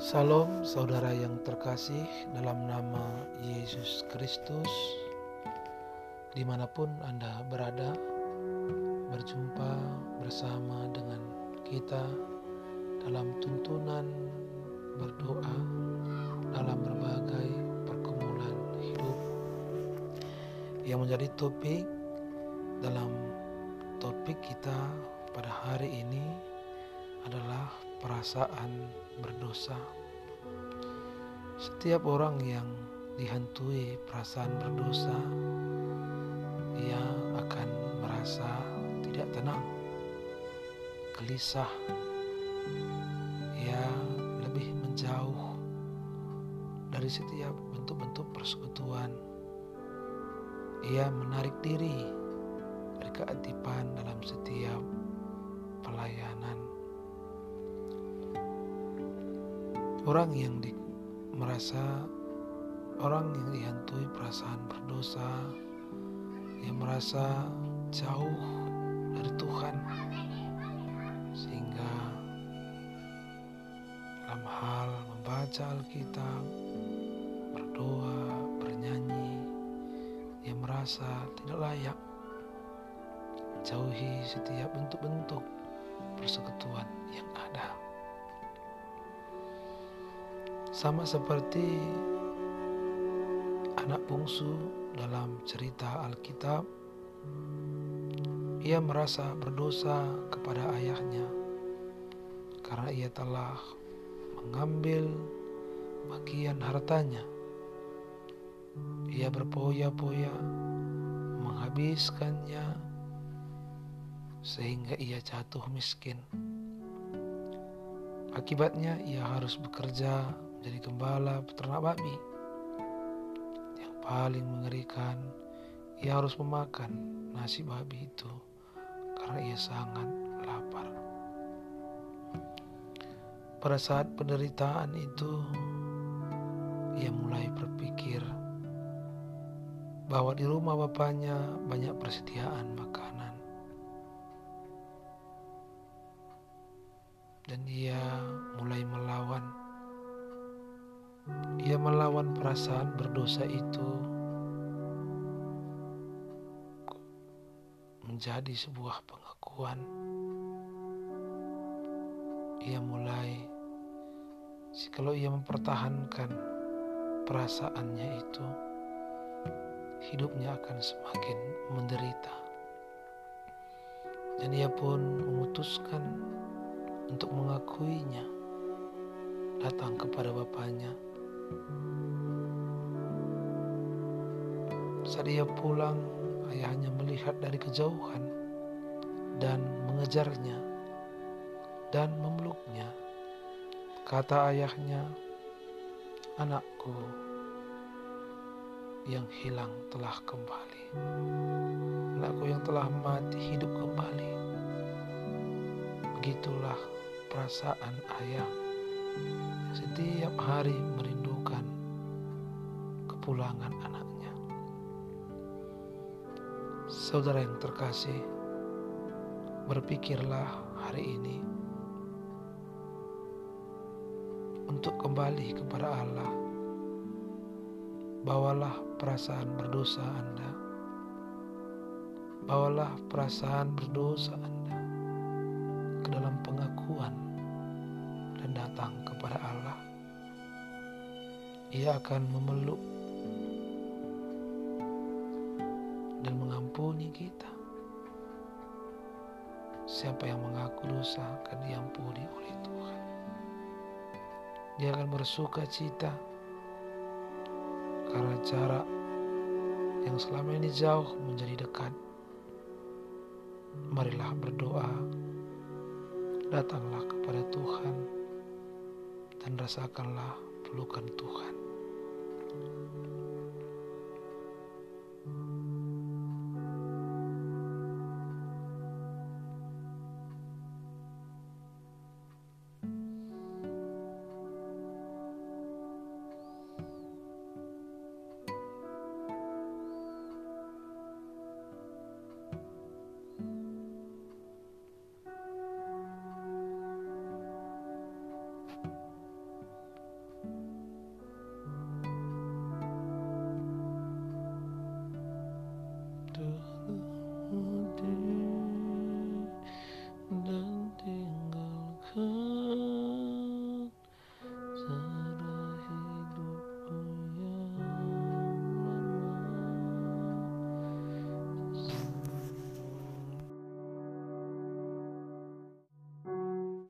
Salam saudara yang terkasih dalam nama Yesus Kristus. Di mana pun Anda berada Berjumpa bersama dengan kita Dalam tuntunan berdoa Dalam berbagai pergumulan hidup. Yang menjadi topik dalam topik kita pada hari ini adalah perasaan berdosa. Setiap orang yang dihantui perasaan berdosa, ia akan merasa tidak tenang, gelisah, ia lebih menjauh dari setiap bentuk-bentuk persekutuan. Ia menarik diri dari keaktifan dalam setiap Orang yang di, merasa orang yang dihantui perasaan berdosa, yang merasa jauh dari Tuhan, sehingga dalam hal membaca Alkitab, berdoa, bernyanyi, ia merasa tidak layak jauhi setiap bentuk-bentuk persekutuan yang ada. Sama seperti anak bungsu dalam cerita Alkitab, ia merasa berdosa kepada ayahnya karena ia telah mengambil bagian hartanya. Ia berpoya-poya menghabiskannya sehingga ia jatuh miskin. Akibatnya ia harus bekerja menjadi gembala peternak babi. Yang paling mengerikan, ia harus memakan nasi babi itu karena ia sangat lapar. Pada saat penderitaan itu, ia mulai berpikir bahwa di rumah bapaknya banyak persediaan makanan. Dan ia mulai melawan melawan perasaan berdosa itu menjadi sebuah pengakuan. Ia mulai, kalau ia mempertahankan perasaannya itu, hidupnya akan semakin menderita. Dan ia pun memutuskan untuk mengakuinya, datang kepada bapaknya saat ia pulang, ayahnya melihat dari kejauhan dan mengejarnya dan memeluknya. Kata ayahnya, "Anakku yang hilang telah kembali. Anakku yang telah mati hidup kembali." Begitulah perasaan ayah setiap hari merindukan kepulangan anaknya. Saudara yang terkasih, berpikirlah hari ini untuk kembali kepada Allah. Bawalah perasaan berdosa Anda. Bawalah perasaan berdosa Anda ke dalam pengakuan dan datang kepada Allah. Ia akan memeluk dan mengampuni kita. Siapa yang mengaku dosa akan diampuni oleh Tuhan. Dia akan bersuka cita karena jarak yang selama ini jauh menjadi dekat. Marilah berdoa, datanglah kepada Tuhan dan rasakanlah pelukan Tuhan.